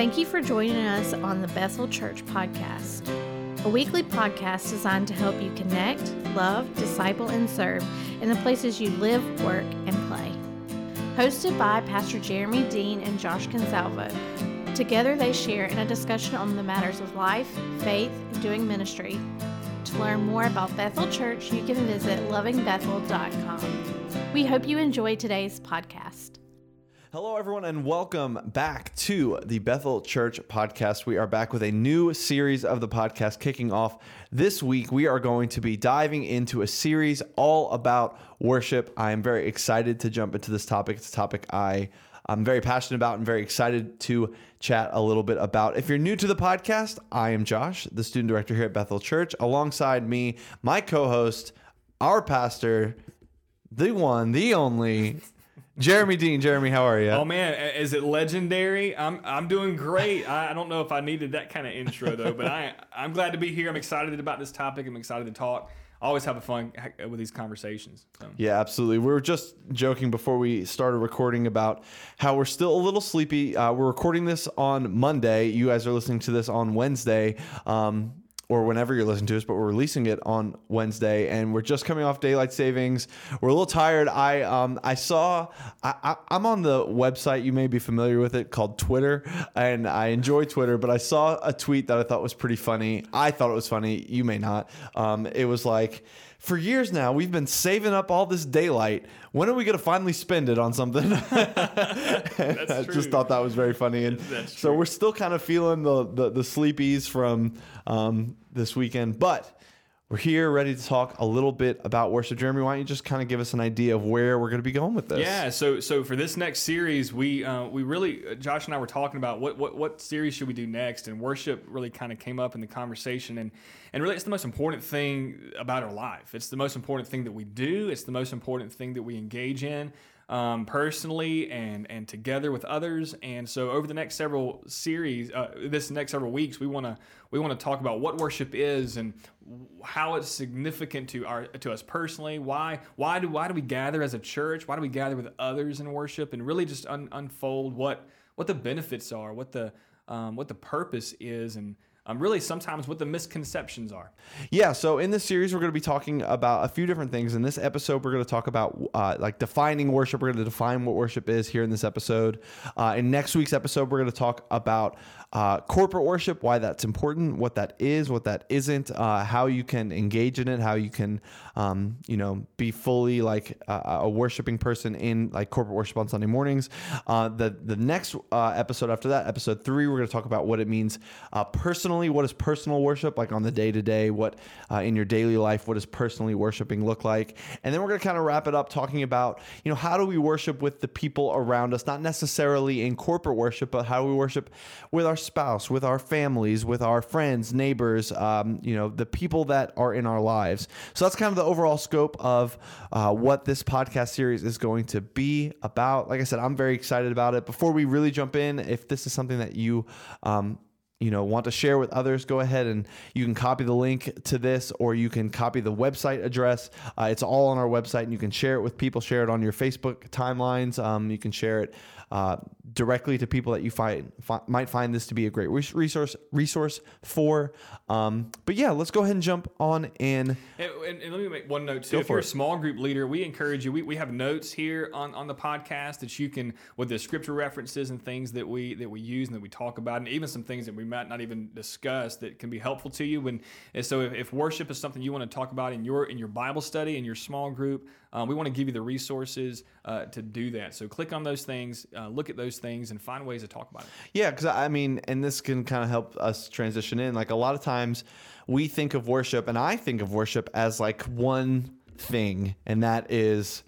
Thank you for joining us on the Bethel Church Podcast, a weekly podcast designed to help you connect, love, disciple, and serve in the places you live, work, and play. Hosted by Pastor Jeromy Dean and Josh Consalvo. Together, they share in a discussion on the matters of life, faith, and doing ministry. To learn more about Bethel Church, you can visit lovingbethel.com. We hope you enjoy today's podcast. Hello, everyone, and welcome back to the Bethel Church podcast. We are back with a new series of the podcast kicking off this week. We are going to be diving into a series all about worship. I am very excited to jump into this topic. It's a topic I I'm very passionate about and very excited to chat a little bit about. If you're new to the podcast, I am Josh, the student director here at Bethel Church. Alongside me, my co host, our pastor, the one, the only, Jeromy Dean. Jeromy, how are you? Oh man, is it legendary? I'm I'm doing great. I, I don't know if I needed that kind of intro though, but I I'm glad to be here. I'm excited about this topic. I'm excited to talk always have a fun with these conversations. So. Yeah, absolutely. We were just joking before we started recording about how we're still a little sleepy. Uh, we're recording this on Monday. You guys are listening to this on Wednesday. Um, or whenever you're listening to us, but we're releasing it on Wednesday, and we're just coming off daylight savings. We're a little tired. I um I saw I, I am on the website. You may be familiar with it called Twitter, and I enjoy Twitter. But I saw a tweet that I thought was pretty funny. I thought it was funny. You may not. Um, it was like for years now, we've been saving up all this daylight. When are we going to finally spend it on something? I just thought that was very funny. And so we're still kind of feeling the, the, the sleepies from um, this weekend. But we're here ready to talk a little bit about worship. Jeromy, why don't you just kind of give us an idea of where we're going to be going with this? Yeah, so so for this next series, we uh, we really uh, Josh and I were talking about what, what what series should we do next, and worship really kind of came up in the conversation, and and really it's the most important thing about our life. It's the most important thing that we do. It's the most important thing that we engage in um, personally and and together with others. And so over the next several series, uh, this next several weeks, we want to we want to talk about what worship is and how it's significant to our to us personally. Why why do why do we gather as a church? Why do we gather with others in worship? And really just un, unfold what what the benefits are, what the um, what the purpose is, and um, really sometimes what the misconceptions are. Yeah, so in this series, we're going to be talking about a few different things. In this episode, we're going to talk about uh, like defining worship. We're going to define what worship is here in this episode. Uh, in next week's episode, we're going to talk about uh, corporate worship, why that's important, what that is, what that isn't, uh, how you can engage in it, how you can, um, you know, be fully like a, a, worshiping person in like corporate worship on Sunday mornings. Uh, the the next uh, episode after that, episode three, we're going to talk about what it means uh, personally. What is personal worship like on the day to day? What uh, in your daily life? What does personally worshiping look like? And then we're going to kind of wrap it up talking about you know how do we worship with the people around us, not necessarily in corporate worship, but how we worship with our spouse, with our families, with our friends, neighbors, um, you know, the people that are in our lives. So that's kind of the overall scope of uh, what this podcast series is going to be about. Like I said, I'm very excited about it. Before we really jump in, if this is something that you um, you know want to share with others go ahead and you can copy the link to this or you can copy the website address uh, it's all on our website and you can share it with people share it on your facebook timelines um, you can share it uh, directly to people that you find fi- might find this to be a great resource resource for. Um, but yeah, let's go ahead and jump on in. And, and, and let me make one note too. If you're it. a small group leader, we encourage you. We, we have notes here on, on the podcast that you can with the scripture references and things that we that we use and that we talk about, and even some things that we might not even discuss that can be helpful to you. When and so if, if worship is something you want to talk about in your in your Bible study in your small group, um, we want to give you the resources uh, to do that. So click on those things, uh, look at those things, and find ways to talk about it. Yeah, because I mean, and this can kind of help us transition in. Like a lot of times, we think of worship, and I think of worship as like one thing, and that is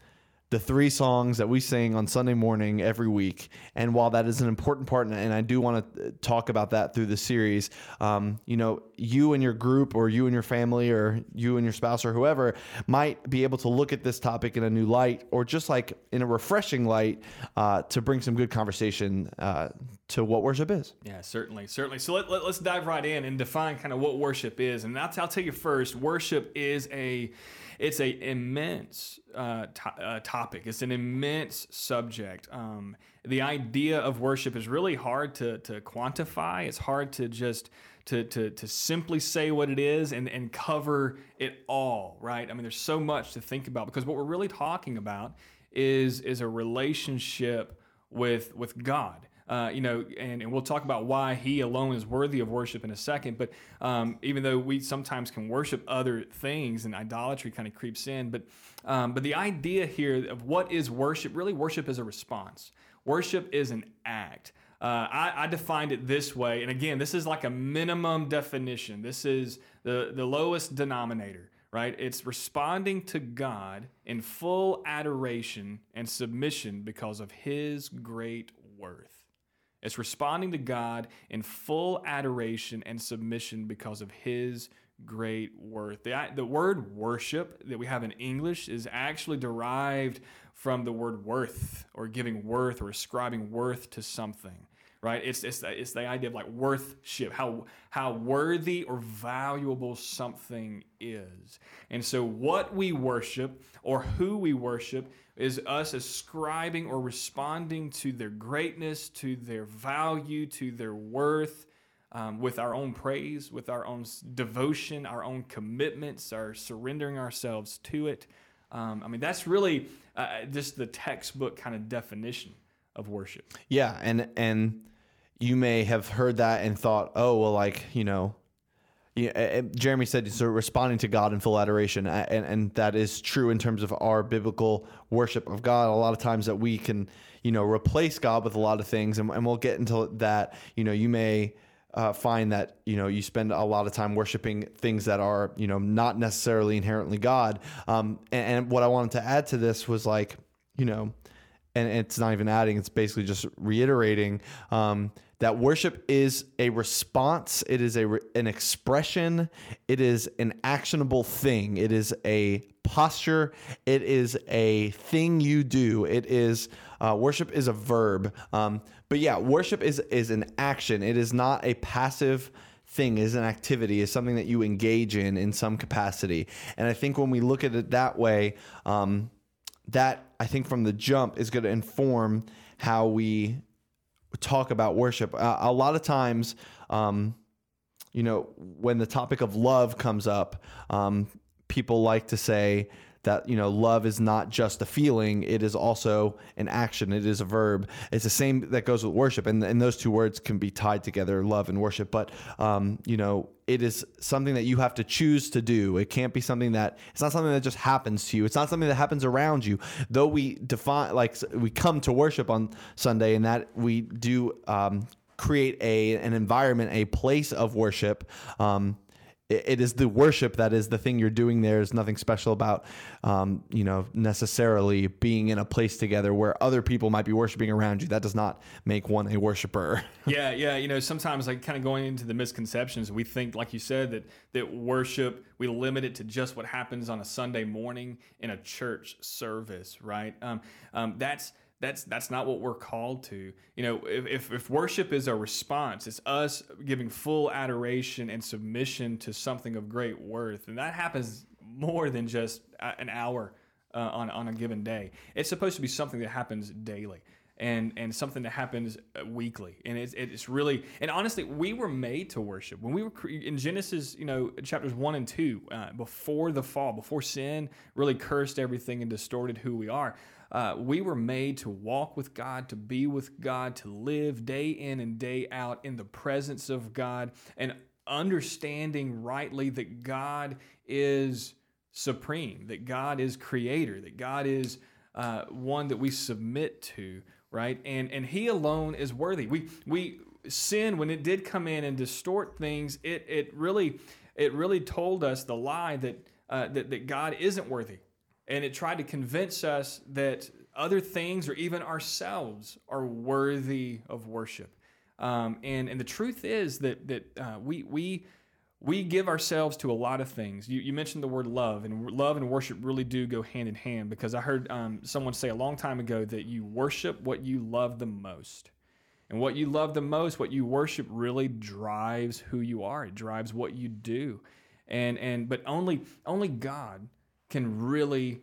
the three songs that we sing on Sunday morning every week. And while that is an important part, and I do want to talk about that through the series, um, you know, you and your group, or you and your family, or you and your spouse, or whoever might be able to look at this topic in a new light, or just like in a refreshing light uh, to bring some good conversation uh, to what worship is. Yeah, certainly, certainly. So let, let, us dive right in and define kind of what worship is. And that's I'll tell you first, worship is a it's a immense uh, to- uh, topic. It's an immense subject. Um, the idea of worship is really hard to, to quantify. It's hard to just to, to, to simply say what it is and, and cover it all, right? I mean, there's so much to think about because what we're really talking about is is a relationship with with God. Uh, you know, and, and we'll talk about why He alone is worthy of worship in a second. But um, even though we sometimes can worship other things and idolatry kind of creeps in, but um, but the idea here of what is worship really worship is a response. Worship is an act. Uh, I, I, defined it this way, and again, this is like a minimum definition. This is the the lowest denominator right? It's responding to God in full adoration and submission because of his great worth. It's responding to God in full adoration and submission because of his great worth. The, the word worship that we have in English is actually derived from the word worth or giving worth or ascribing worth to something right? It's, it's, it's the idea of like worthship, how, how worthy or valuable something is. And so, what we worship or who we worship is us ascribing or responding to their greatness, to their value, to their worth. Um, with our own praise, with our own devotion, our own commitments, our surrendering ourselves to it. Um, I mean, that's really uh, just the textbook kind of definition of worship. Yeah, and and you may have heard that and thought, oh, well, like, you know, yeah, Jeromy said so responding to God in full adoration, and and that is true in terms of our biblical worship of God. A lot of times that we can, you know, replace God with a lot of things, and, and we'll get into that. You know, you may uh, find that you know you spend a lot of time worshiping things that are you know not necessarily inherently God. Um, and, and what I wanted to add to this was like, you know, and it's not even adding; it's basically just reiterating. Um, that worship is a response, it is a an expression, it is an actionable thing, it is a posture, it is a thing you do. It is uh, worship is a verb, um, but yeah, worship is is an action. It is not a passive thing is an activity is something that you engage in in some capacity and i think when we look at it that way um, that i think from the jump is going to inform how we talk about worship. Uh, a lot of times, um, you know, when the topic of love comes up, um, people like to say, that you know love is not just a feeling it is also an action it is a verb. It's the same that goes with worship and, and those two words can be tied together love and worship but um, you know it is something that you have to choose to do. It can't be something that it's not something that just happens to you. It's not something that happens around you. Though we define like we come to worship on sunday and that we do um, create a an environment a place of worship um, it is the worship that is the thing you're doing there. There's nothing special about, um, you know, necessarily being in a place together where other people might be worshiping around you. That does not make one a worshiper. yeah, yeah. You know, sometimes like kind of going into the misconceptions, we think, like you said, that that worship we limit it to just what happens on a Sunday morning in a church service, right? Um, um, that's that's that's not what we're called to. You know, if, if, if, worship is a response, it's us giving full adoration and submission to something of great worth, and that happens more than just an hour uh, on on a given day. It's supposed to be something that happens daily. And, and something that happens uh, weekly, and it's, it's really and honestly, we were made to worship. When we were in Genesis, you know, chapters one and two, uh, before the fall, before sin really cursed everything and distorted who we are uh, we were made to walk with God, to be with God, to live day in and day out in the presence of God, and understanding rightly that God is supreme, that God is creator, that God is uh, one that we submit to, right? And and He alone is worthy. We we sin when it did come in and distort things. It it really it really told us the lie that uh, that that God isn't worthy and it tried to convince us that other things or even ourselves are worthy of worship. Um, and and the truth is that that uh, we we we give ourselves to a lot of things. You, you, mentioned the word love, and love and worship really do go hand in hand because I heard um, someone say a long time ago that you worship what you love the most. And what you love the most, what you worship, really drives who you are. It drives what you do. And, and but only only God can really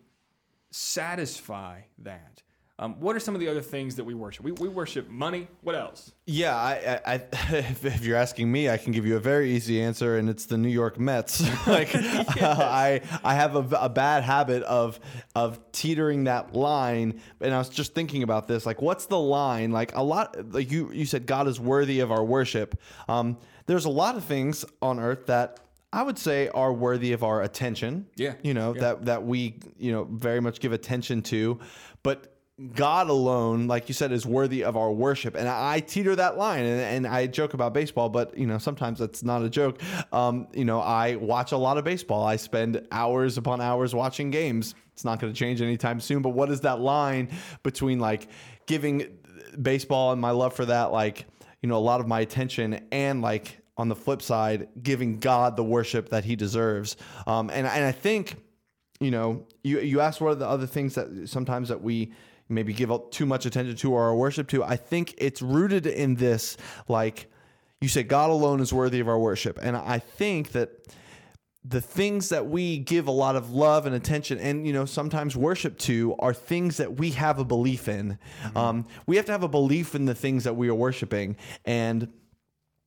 satisfy that? Um, what are some of the other things that we worship? We, we worship money. What else? Yeah, I, I, I if, if you're asking me, I can give you a very easy answer, and it's the New York Mets. like, I, I have a, a bad habit of of teetering that line, and I was just thinking about this. Like, what's the line? Like a lot, like you you said, God is worthy of our worship. Um, there's a lot of things on earth that I would say are worthy of our attention. Yeah, You know, yeah. that that we, you know, very much give attention to. But God alone, like you said, is worthy of our worship. And I teeter that line and, and I joke about baseball, but you know, sometimes that's not a joke. Um, you know, I watch a lot of baseball. I spend hours upon hours watching games. It's not going to change anytime soon. But what is that line between like giving baseball and my love for that, like, you know, a lot of my attention and like on the flip side, giving God the worship that he deserves. Um, and, and I think, you know, you, you asked what are the other things that sometimes that we maybe give too much attention to or worship to. I think it's rooted in this, like you say, God alone is worthy of our worship. And I think that the things that we give a lot of love and attention and you know sometimes worship to are things that we have a belief in um, we have to have a belief in the things that we are worshiping and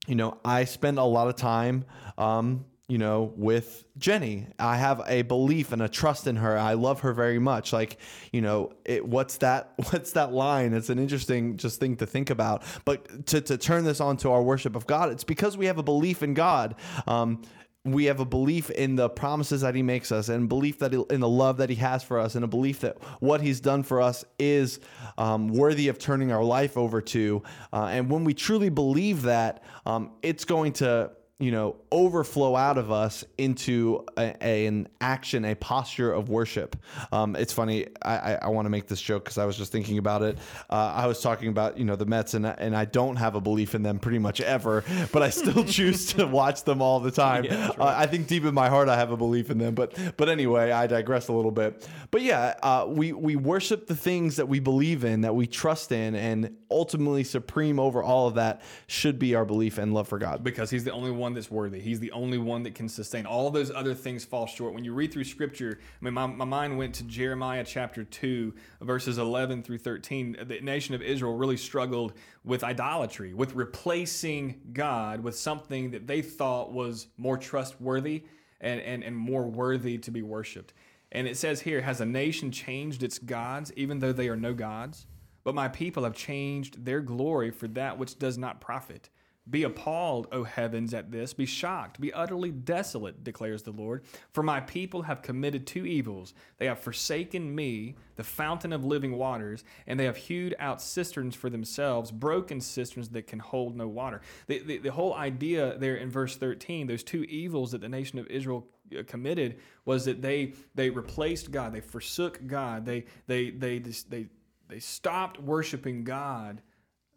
you know i spend a lot of time um, you know with jenny. I have a belief and a trust in her. I love her very much. Like you know it, what's that what's that line? It's an interesting just thing to think about. But to, to turn this on to our worship of god it's because we have a belief in god. Um, we have a belief in the promises that he makes us and belief that he, in the love that he has for us and a belief that what he's done for us is um, worthy of turning our life over to. Uh, and when we truly believe that um, it's going to you know overflow out of us into a, a- an action a posture of worship. Um, it's funny i, I, I want to make this joke because i was just thinking about it. Uh, i was talking about you know the mets and, I- and i don't have a belief in them pretty much ever but i still choose to watch them all the time. Uh, i think deep in my heart i have a belief in them but but anyway i digress a little bit. But yeah uh, we we worship the things that we believe in that we trust in and ultimately supreme over all of that should be our belief and love for god. Because he's the only one that's worthy. He's the only one that can sustain. All those other things fall short. When you read through scripture, I mean, my, my mind went to Jeremiah chapter 2, verses 11 through 13. The nation of Israel really struggled with idolatry, with replacing God with something that they thought was more trustworthy and, and, and more worthy to be worshiped. And it says here, Has a nation changed its gods, even though they are no gods? But my people have changed their glory for that which does not profit. Be appalled, O heavens, at this. Be shocked. Be utterly desolate, declares the Lord. For my people have committed two evils. They have forsaken me, the fountain of living waters, and they have hewed out cisterns for themselves, broken cisterns that can hold no water. The, the, the whole idea there in verse 13, those two evils that the nation of Israel uh, committed was that they they replaced God, they forsook God, they they they they they, they stopped worshiping God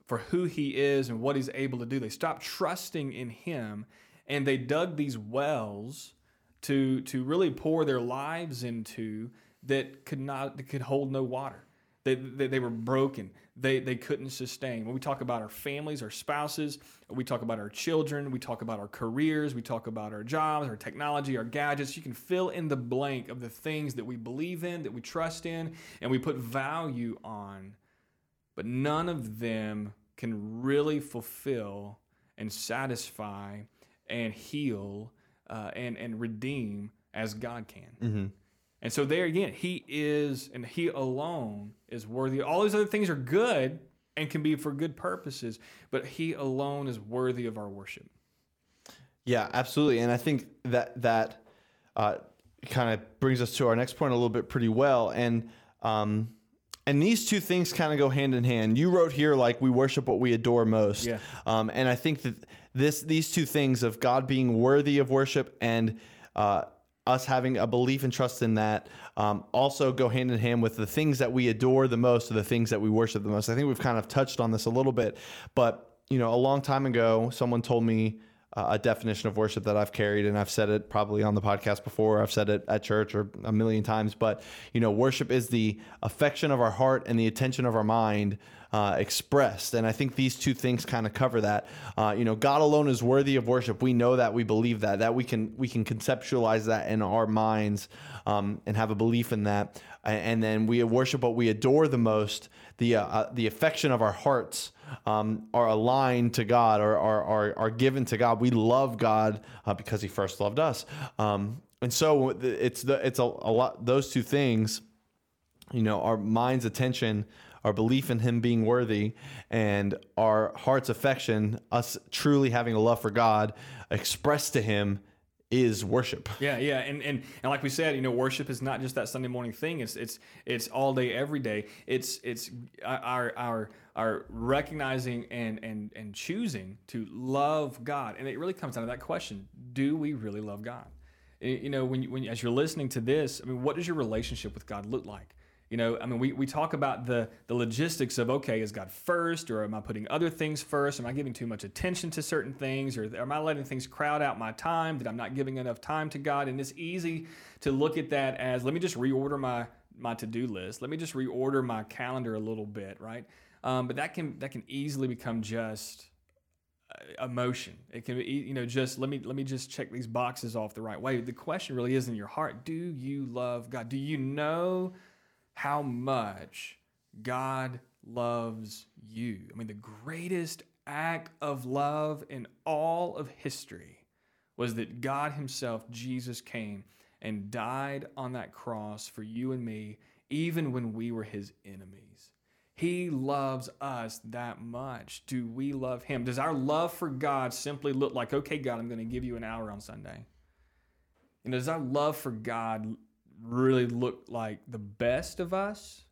for who he is and what he's able to do. They stopped trusting in him and they dug these wells to to really pour their lives into that could not that could hold no water. They, they, they were broken. They, they couldn't sustain. When we talk about our families, our spouses, we talk about our children, we talk about our careers, we talk about our jobs, our technology, our gadgets. You can fill in the blank of the things that we believe in, that we trust in, and we put value on but none of them can really fulfill and satisfy and heal uh, and and redeem as God can. And so there again, He is, and He alone is worthy. All these other things are good and can be for good purposes, but He alone is worthy of our worship. Yeah, absolutely. And I think that that uh, kind of brings us to our next point a little bit pretty well. And um, and these two things kind of go hand in hand. You wrote here like we worship what we adore most. Yeah. Um, and I think that this these two things of God being worthy of worship and uh, us having a belief and trust in that um, also go hand in hand with the things that we adore the most or the things that we worship the most. I think we've kind of touched on this a little bit, but you know, a long time ago, someone told me a definition of worship that I've carried, and I've said it probably on the podcast before. I've said it at church or a million times, but you know, worship is the affection of our heart and the attention of our mind uh, expressed. And I think these two things kind of cover that. Uh, you know, God alone is worthy of worship. We know that. We believe that. That we can we can conceptualize that in our minds um, and have a belief in that. And then we worship what we adore the most. The uh, uh, the affection of our hearts um, are aligned to God or are, are, are given to God. We love God uh, because He first loved us. Um, and so it's the it's a, a lot those two things you know our mind's attention our belief in him being worthy and our heart's affection us truly having a love for god expressed to him is worship. Yeah yeah and, and and like we said you know worship is not just that sunday morning thing. It's it's it's all day every day. It's it's uh, our our our recognizing and and and choosing to love god. And it really comes down to that question do we really love god? Eh, you know when, you, when as you're listening to this i mean what does your relationship with god look like you know, I mean, we, we talk about the, the logistics of, okay, is God first, or am I putting other things first? Am I giving too much attention to certain things, or am I letting things crowd out my time that I'm not giving enough time to God? And it's easy to look at that as, let me just reorder my, my to-do list. Let me just reorder my calendar a little bit, right? Um, but that can, that can easily become just uh, emotion. It can be, you know, just let me let me just check these boxes off the right way. The question really is in your heart: Do you love God? Do you know how much God loves you. I mean, the greatest act of love in all of history was that God Himself, Jesus, came and died on that cross for you and me, even when we were His enemies. He loves us that much. Do we love Him? Does our love for God simply look like, okay, God, I'm going to give you an hour on Sunday? And does our love for God really look like the best of us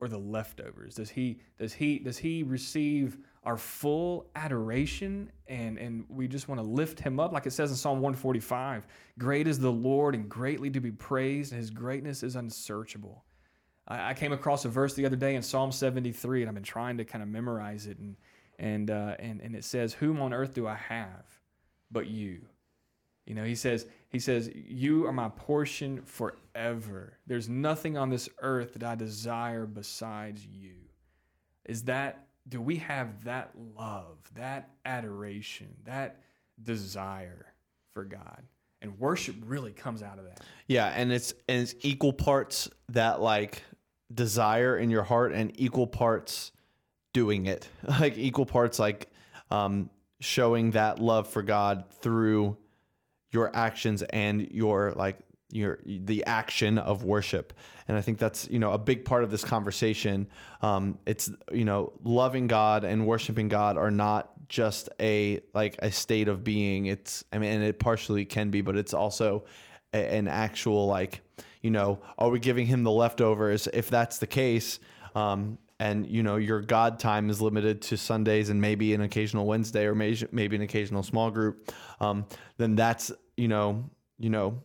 or the leftovers? Does he does he does he receive our full adoration and and we just want to lift him up like it says in Psalm 145, great is the Lord and greatly to be praised and his greatness is unsearchable. I, I came across a verse the other day in Psalm 73 and I've been trying to kind of memorize it and and uh, and and it says, "Whom on earth do I have but you?" You know, he says, he says, You are my portion forever. There's nothing on this earth that I desire besides you. Is that, do we have that love, that adoration, that desire for God? And worship really comes out of that. Yeah, and it's and it's equal parts that like desire in your heart and equal parts doing it. Like equal parts like um showing that love for God through your actions and your like your the action of worship. And i think that's you know a big part of this conversation. Um, it's you know loving god and worshiping god are not just a like a state of being. It's i mean and it partially can be but it's also a, an actual like you know are we giving him the leftovers? If that's the case um, and you know your God time is limited to Sundays and maybe an occasional Wednesday or maybe maybe an occasional small group, um, then that's you know you know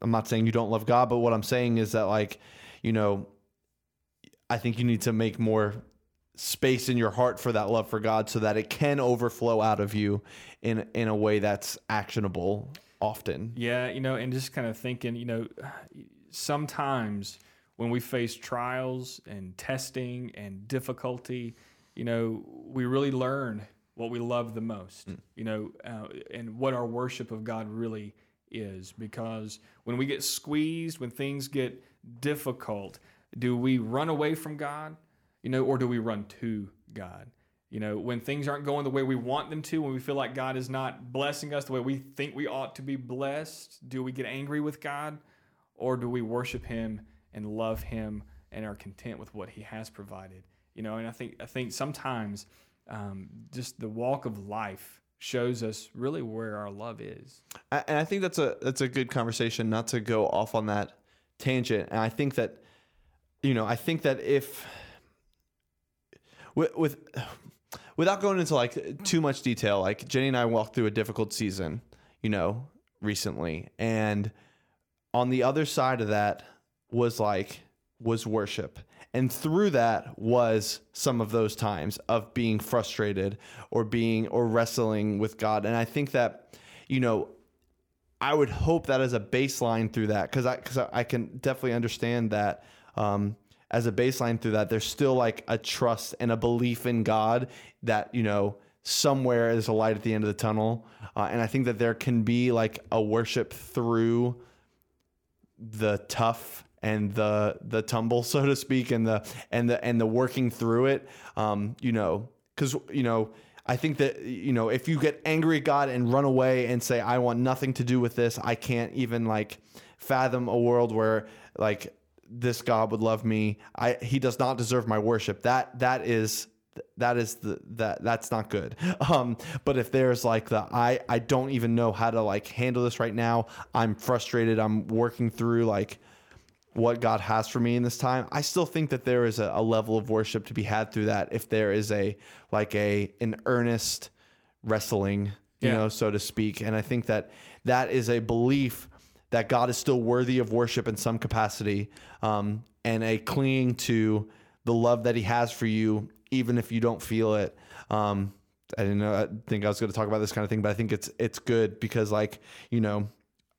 I'm not saying you don't love God, but what I'm saying is that like you know I think you need to make more space in your heart for that love for God so that it can overflow out of you in in a way that's actionable often. Yeah, you know, and just kind of thinking, you know, sometimes when we face trials and testing and difficulty, you know, we really learn what we love the most, mm. you know, uh, and what our worship of God really is. Because when we get squeezed, when things get difficult, do we run away from God, you know, or do we run to God? You know, when things aren't going the way we want them to, when we feel like God is not blessing us the way we think we ought to be blessed, do we get angry with God or do we worship Him and love him and are content with what he has provided. You know, and I think I think sometimes um, just the walk of life shows us really where our love is. And I think that's a that's a good conversation. Not to go off on that tangent. And I think that you know I think that if with, with without going into like too much detail, like Jenny and I walked through a difficult season, you know, recently, and on the other side of that was like was worship. And through that was some of those times of being frustrated or being or wrestling with God. And I think that, you know, I would hope that as a baseline through that, because I because I can definitely understand that um, as a baseline through that, there's still like a trust and a belief in God that, you know, somewhere is a light at the end of the tunnel. Uh, and I think that there can be like a worship through the tough and the the tumble, so to speak, and the and the and the working through it. Um, you know, because you know, I think that you know, if you get angry at God and run away and say, "I want nothing to do with this," I can't even like fathom a world where like this God would love me. I he does not deserve my worship. That that is that is the that that's not good. Um, but if there's like the I I don't even know how to like handle this right now. I'm frustrated. I'm working through like what God has for me in this time. I still think that there is a, a level of worship to be had through that. If there is a like a an earnest wrestling, you Yeah. know, so to speak. And I think that that is a belief that God is still worthy of worship in some capacity, um, and a clinging to the love that He has for you, even if you don't feel it. Um, I didn't know. I think I was going to talk about this kind of thing, but I think it's it's good because, like, you know,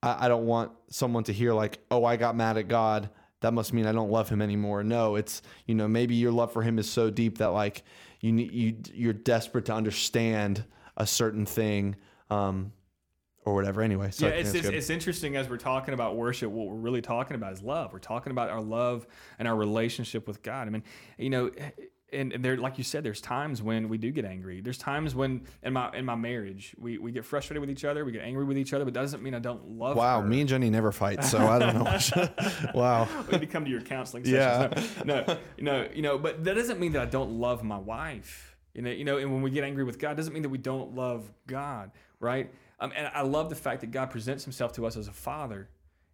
I, I don't want someone to hear like, "Oh, I got mad at God." That must mean I don't love Him anymore. No, it's you know maybe your love for Him is so deep that like you need you you're desperate to understand a certain thing. Um, or whatever. Anyway, so yeah, it's, it's, it's interesting as we're talking about worship. What we're really talking about is love. We're talking about our love and our relationship with God. I mean, you know, and, and there, like you said, there's times when we do get angry. There's times when in my in my marriage we, we get frustrated with each other, we get angry with each other, but that doesn't mean I don't love. wow, her. me and Jenny never fight, so I don't know. wow. we need to come to your counseling Yeah. sessions. No, no, you know, you know, but that doesn't mean that I don't love my wife. You know, you know, and when we get angry with God, doesn't mean that we don't love God, right? Um, and I love the fact that God presents Himself to us as a Father.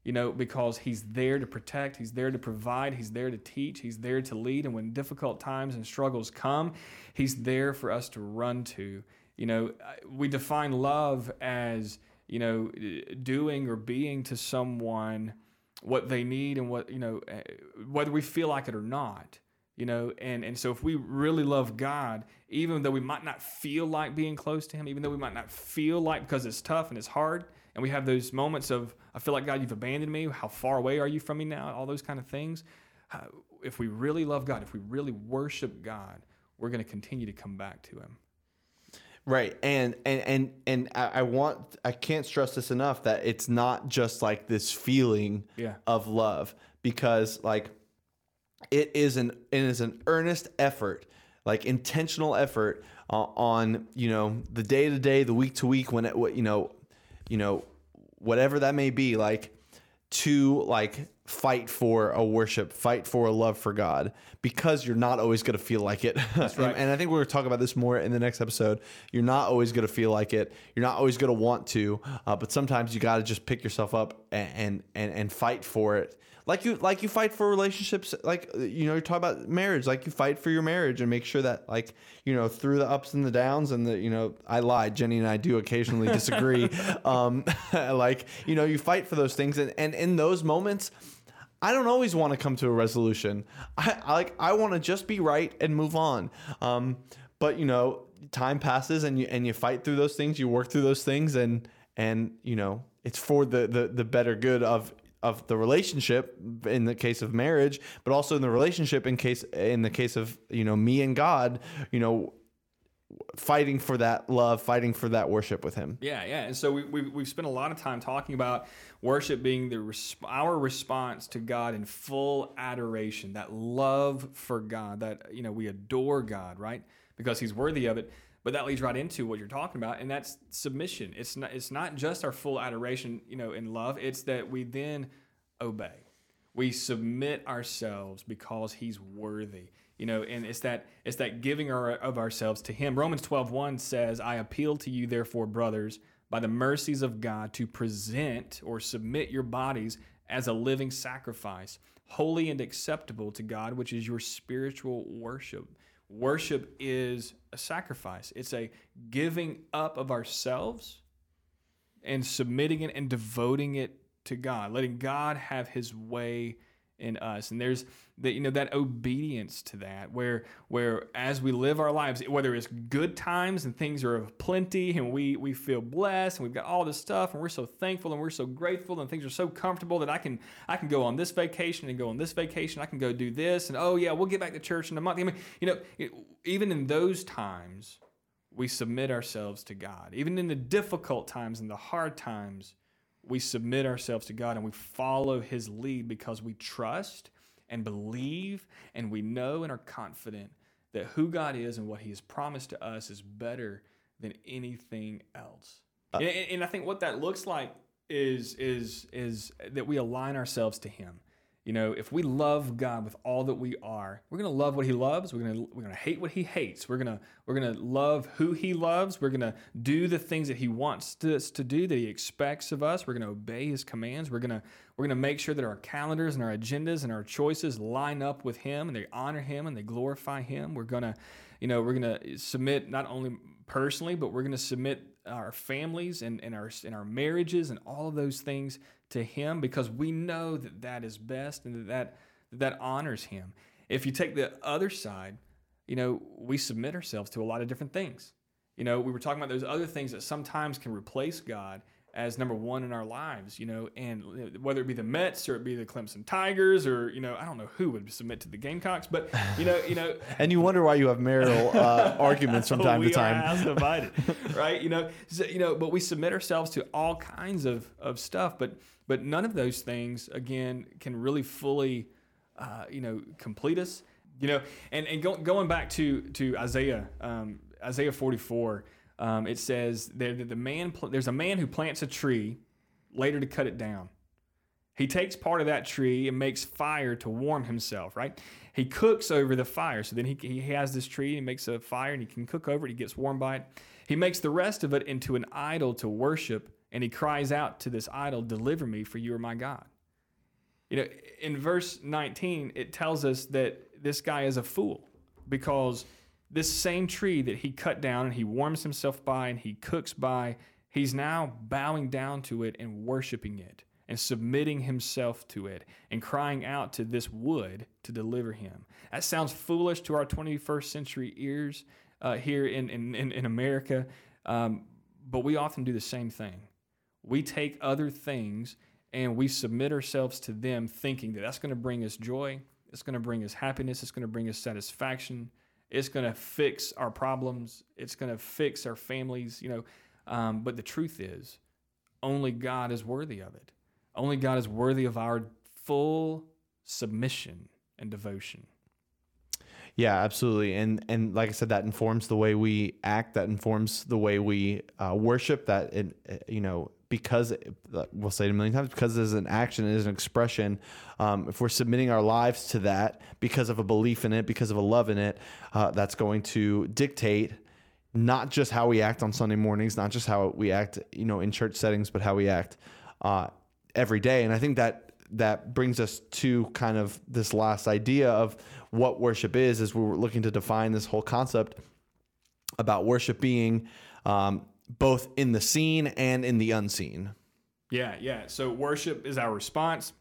You know, because He's there to protect, He's there to provide, He's there to teach, He's there to lead, and when difficult times and struggles come, He's there for us to run to. You know, we define love as you know doing or being to someone what they need and what you know eh, whether we feel like it or not you know and and so if we really love god even though we might not feel like being close to him even though we might not feel like because it's tough and it's hard and we have those moments of i feel like god you've abandoned me how far away are you from me now all those kind of things if we really love god if we really worship god we're going to continue to come back to him Right. And and and and I, want I can't stress this enough that it's not just like this feeling Yeah. of love because like it is an it is an earnest effort, like intentional effort uh, on, you know, the day to day, the week to week when it what you know, you know, whatever that may be, like to like fight for a worship, fight for a love for God, because you're not always going to feel like it. Right. and, and I think we're going to talk about this more in the next episode. You're not always going to feel like it. You're not always going to want to, uh, but sometimes you got to just pick yourself up and, and and and fight for it. Like you like you fight for relationships, like you know, you talk about marriage, like you fight for your marriage and make sure that like you know through the ups and the downs and the you know I lied, Jenny and I do occasionally disagree. um, like you know, you fight for those things, and and in those moments. I don't always want to come to a resolution. I, I like I want to just be right and move on. Um, but you know, time passes and you and you fight through those things. You work through those things, and and you know, it's for the the, the better good of of the relationship in the case of marriage, but also in the relationship in case in the case of you know me and God. You know, fighting for that love, fighting for that worship with Him. Yeah, yeah. And so we, we, we've spent a lot of time talking about worship being the our response to God in full adoration, that love for God, that, you know, we adore God, right? Because he's worthy of it. But that leads right into what you're talking about, and that's submission. It's not, it's not just our full adoration, you know, in love. It's that we then obey. We submit ourselves because he's worthy you know and it's that it's that giving our, of ourselves to him romans 12 1 says i appeal to you therefore brothers by the mercies of god to present or submit your bodies as a living sacrifice holy and acceptable to god which is your spiritual worship worship is a sacrifice. It's a giving up of ourselves and submitting it and devoting it to god letting god have his way in us. And there's that you know that obedience to that where where as we live our lives whether it's good times and things are of plenty and we we feel blessed and we've got all this stuff and we're so thankful and we're so grateful and things are so comfortable that I can I can go on this vacation and go on this vacation. I can go do this and oh yeah we'll get back to church in a month. I mean you know even in those times we submit ourselves to God. Even in the difficult times and the hard times we submit ourselves to God and we follow His lead because we trust and believe and we know and are confident that who God is and what He has promised to us is better than anything else. Uh, and, and I think what that looks like is is is that we align ourselves to Him. You know, if we love God with all that we are, we're going to love what he loves. We're going to we're going to hate what he hates. We're going to we're going to love who he loves. We're going to do the things that he wants us to, to do that he expects of us. We're going to obey his commands. We're going to we're going to make sure that our calendars and our agendas and our choices line up with him and they honor him and they glorify him. We're going to you know, we're going to submit not only personally, but we're going to submit our families and, and our and our marriages and all of those things to Him because we know that that is best and that that, that honors Him. If you take the other side, you know, we submit ourselves to a lot of different things. You know, we were talking about those other things that sometimes can replace God as number one in our lives, you know, and whether it be the Mets or it be the Clemson Tigers or you know, I don't know who would submit to the Gamecocks, but you know, you know, and you wonder why you have marital uh, arguments from time to time. We divided, right? You know, so, you know, but we submit ourselves to all kinds of of stuff, but but none of those things again can really fully, uh, you know, complete us. You know, and and go, going back to to Isaiah, um, Isaiah forty four um, it says that the man there's a man who plants a tree later to cut it down. He takes part of that tree and makes fire to warm himself, right? He cooks over the fire. So then he, he has this tree, he makes a fire and he can cook over it, he gets warm by it. He makes the rest of it into an idol to worship, and he cries out to this idol, Deliver me, for you are my God. You know, in verse 19, it tells us that this guy is a fool because this same tree that he cut down and he warms himself by and he cooks by, he's now bowing down to it and worshiping it and submitting himself to it and crying out to this wood to deliver him. That sounds foolish to our 21st century ears uh, here in, in, in America, um, but we often do the same thing. We take other things and we submit ourselves to them thinking that that's going to bring us joy, it's going to bring us happiness, it's going to bring us satisfaction, it's going to fix our problems. It's going to fix our families, you know. Um, but the truth is, only God is worthy of it. Only God is worthy of our full submission and devotion. Yeah, absolutely, and and like I said, that informs the way we act. That informs the way we uh, worship. That it, you know because we'll say it a million times because there's an action, it is an expression. Um, if we're submitting our lives to that because of a belief in it, because of a love in it, uh, that's going to dictate not just how we act on Sunday mornings, not just how we act, you know, in church settings, but how we act uh, every day. And I think that that brings us to kind of this last idea of what worship is, as we're looking to define this whole concept about worship being um, both in the seen and in the unseen. Yeah, yeah. So worship is our response.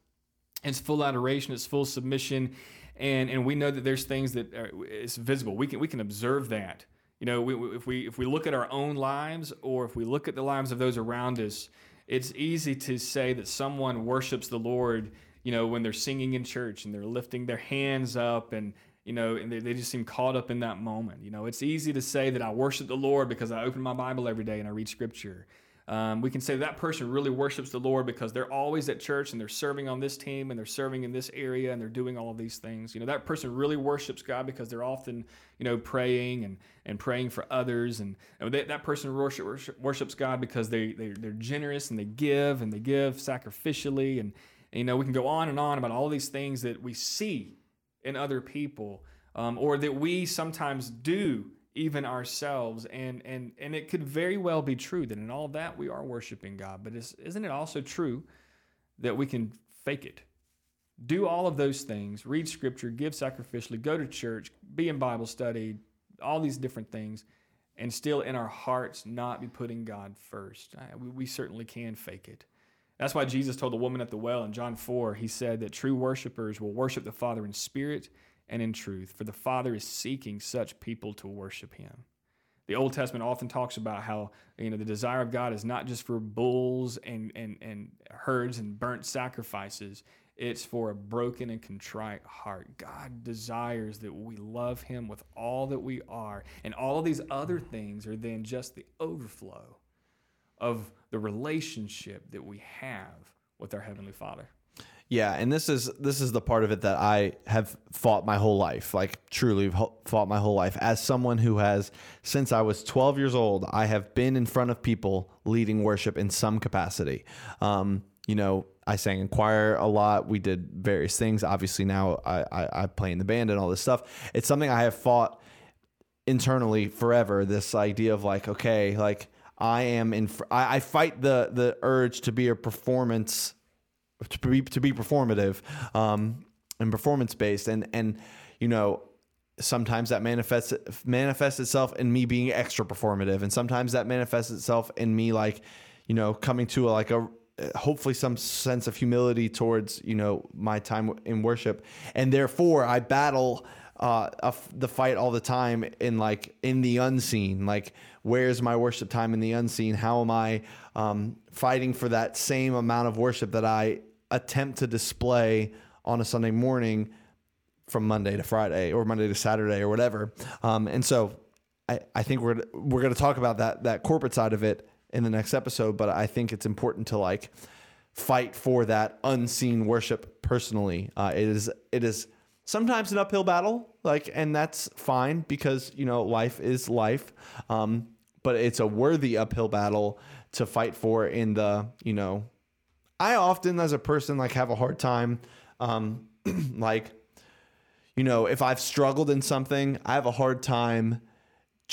It's full adoration. It's full submission, and and we know that there's things that are, it's visible. We can we can observe that. You know, we, if we if we look at our own lives or if we look at the lives of those around us, it's easy to say that someone worships the Lord. You know, when they're singing in church and they're lifting their hands up and you know, and they, they just seem caught up in that moment. You know, it's easy to say that I worship the Lord because I open my Bible every day and I read Scripture. Um, we can say that person really worships the Lord because they're always at church and they're serving on this team and they're serving in this area and they're doing all of these things. You know, that person really worships God because they're often, you know, praying and, and praying for others. And, and they, that person worship, worship, worships God because they, they, they're generous and they give and they give sacrificially. And, and, you know, we can go on and on about all these things that we see in other people, um, or that we sometimes do even ourselves. And, and, and it could very well be true that in all that we are worshiping God. But isn't it also true that we can fake it? Do all of those things, read scripture, give sacrificially, go to church, be in Bible study, all these different things, and still in our hearts not be putting God first. We, we certainly can fake it. That's why Jesus told the woman at the well in John 4, he said that true worshipers will worship the Father in spirit and in truth, for the Father is seeking such people to worship him. The Old Testament often talks about how you know the desire of God is not just for bulls and, and, and herds and burnt sacrifices. It's for a broken and contrite heart. God desires that we love Him with all that we are. And all these other things are then just the overflow of the relationship that we have with our Heavenly Father. Yeah, and this is this is the part of it that I have fought my whole life, like truly fought my whole life. As someone who has since I was 12 years old, I have been in front of people leading worship in some capacity. Um, you know, I sang in choir a lot. We did various things. Obviously, now I, I, I play in the band and all this stuff. It's something I have fought internally forever. This idea of like, okay, like I am in. I, I fight the the urge to be a performance, to be to be performative, um, and performance based, and and you know sometimes that manifests manifests itself in me being extra performative. And sometimes that manifests itself in me like you know coming to a, like a hopefully some sense of humility towards you know my time in worship. And therefore i battle uh, the fight all the time in like in the unseen. Like where's my worship time in the unseen how am i um, fighting for that same amount of worship that i attempt to display on a sunday morning from monday to friday or monday to saturday or whatever um, and so I, I think we're we're going to talk about that that corporate side of it in the next episode, but I think it's important to like fight for that unseen worship personally. Uh, it is it is sometimes an uphill battle, like, and that's fine because you know life is life. Um, but it's a worthy uphill battle to fight for in the you know. I often, as a person, like have a hard time, um, like, you know, if I've struggled in something, I have a hard time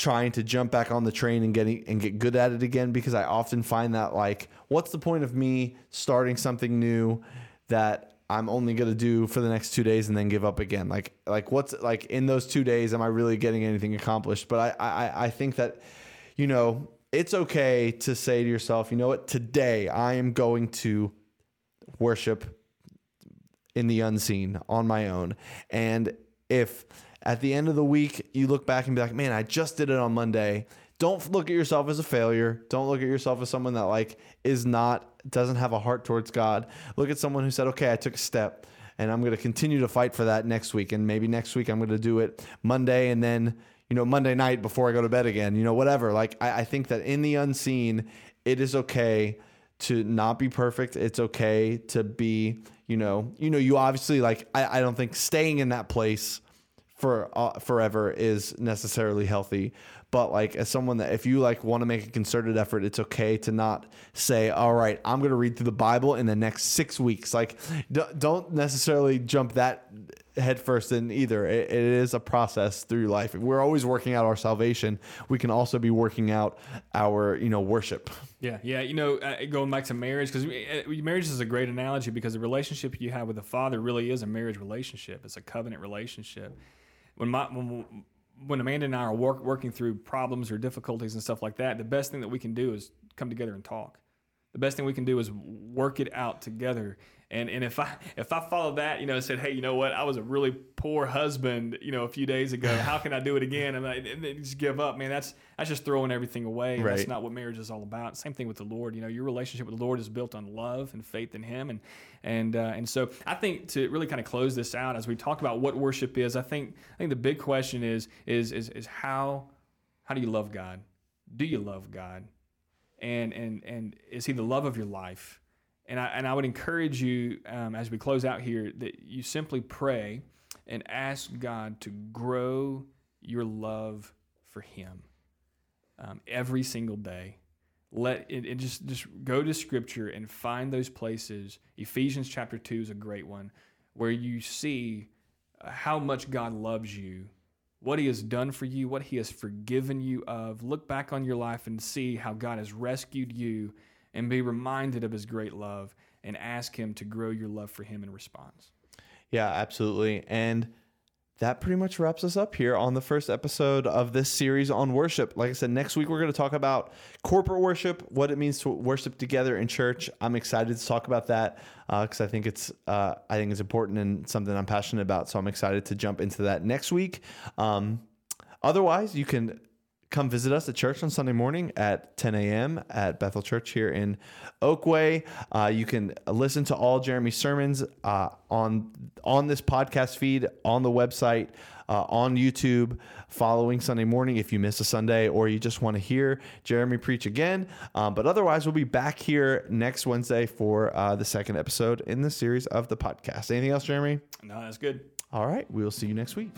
trying to jump back on the train and getting and get good at it again because I often find that like what's the point of me starting something new that I'm only gonna do for the next two days and then give up again. Like like what's like in those two days am I really getting anything accomplished? But I I, I think that you know it's okay to say to yourself, you know what, today I am going to worship in the unseen on my own. And if at the end of the week, you look back and be like, man, I just did it on Monday. Don't look at yourself as a failure. Don't look at yourself as someone that like is not doesn't have a heart towards God. Look at someone who said, "Okay, I took a step and I'm going to continue to fight for that next week and maybe next week I'm going to do it Monday and then, you know, Monday night before I go to bed again, you know, whatever. Like I, I think that in the unseen, it is okay to not be perfect. It's okay to be, you know, you know, you obviously like I, I don't think staying in that place for uh, forever is necessarily healthy. But like as someone that if you like want to make a concerted effort it's okay to not say all right i'm going to read through the bible in the next six weeks. Like don't necessarily jump that head first in either. It, it is a process through life. We're always working out our salvation we can also be working out our you know worship. Yeah yeah you know uh, going back to marriage because uh, marriage is a great analogy because the relationship you have with the father really is a marriage relationship. It's a covenant relationship when my when, when Amanda and I are work, working through problems or difficulties and stuff like that, the best thing that we can do is come together and talk. The best thing we can do is work it out together and and if I if I followed that, you know, said, hey, you know what, I was a really poor husband, you know, a few days ago. How can I do it again? And, I, and just give up, man. That's that's just throwing everything away. Right. That's not what marriage is all about. Same thing with the Lord. You know, your relationship with the Lord is built on love and faith in Him. And and uh, and so I think to really kind of close this out as we talk about what worship is, I think I think the big question is is is is how how do you love God? Do you love God? And and and is He the love of your life? And I, and I would encourage you um, as we close out here that you simply pray and ask God to grow your love for Him um, every single day. Let it, it, just just go to Scripture and find those places. Ephesians chapter two is a great one where you see how much God loves you, what He has done for you, what He has forgiven you of. Look back on your life and see how God has rescued you and be reminded of his great love and ask him to grow your love for him in response. Yeah, absolutely. And that pretty much wraps us up here on the first episode of this series on worship. Like I said, next week we're going to talk about corporate worship, what it means to worship together in church. I'm excited to talk about that because uh, I think it's uh, I think it's important and something I'm passionate about. So I'm excited to jump into that next week. Um, otherwise, you can come visit us at church on Sunday morning at 10 a.m. at Bethel Church here in Oakway. Uh, you can listen to all Jeromy's sermons uh, on on this podcast feed on the website. Uh, on YouTube following Sunday morning if you miss a Sunday or you just want to hear Jeromy preach again. Um, but otherwise, we'll be back here next Wednesday for uh, the second episode in the series of the podcast. Anything else, Jeromy? No, that's good. All right. We'll see you next week.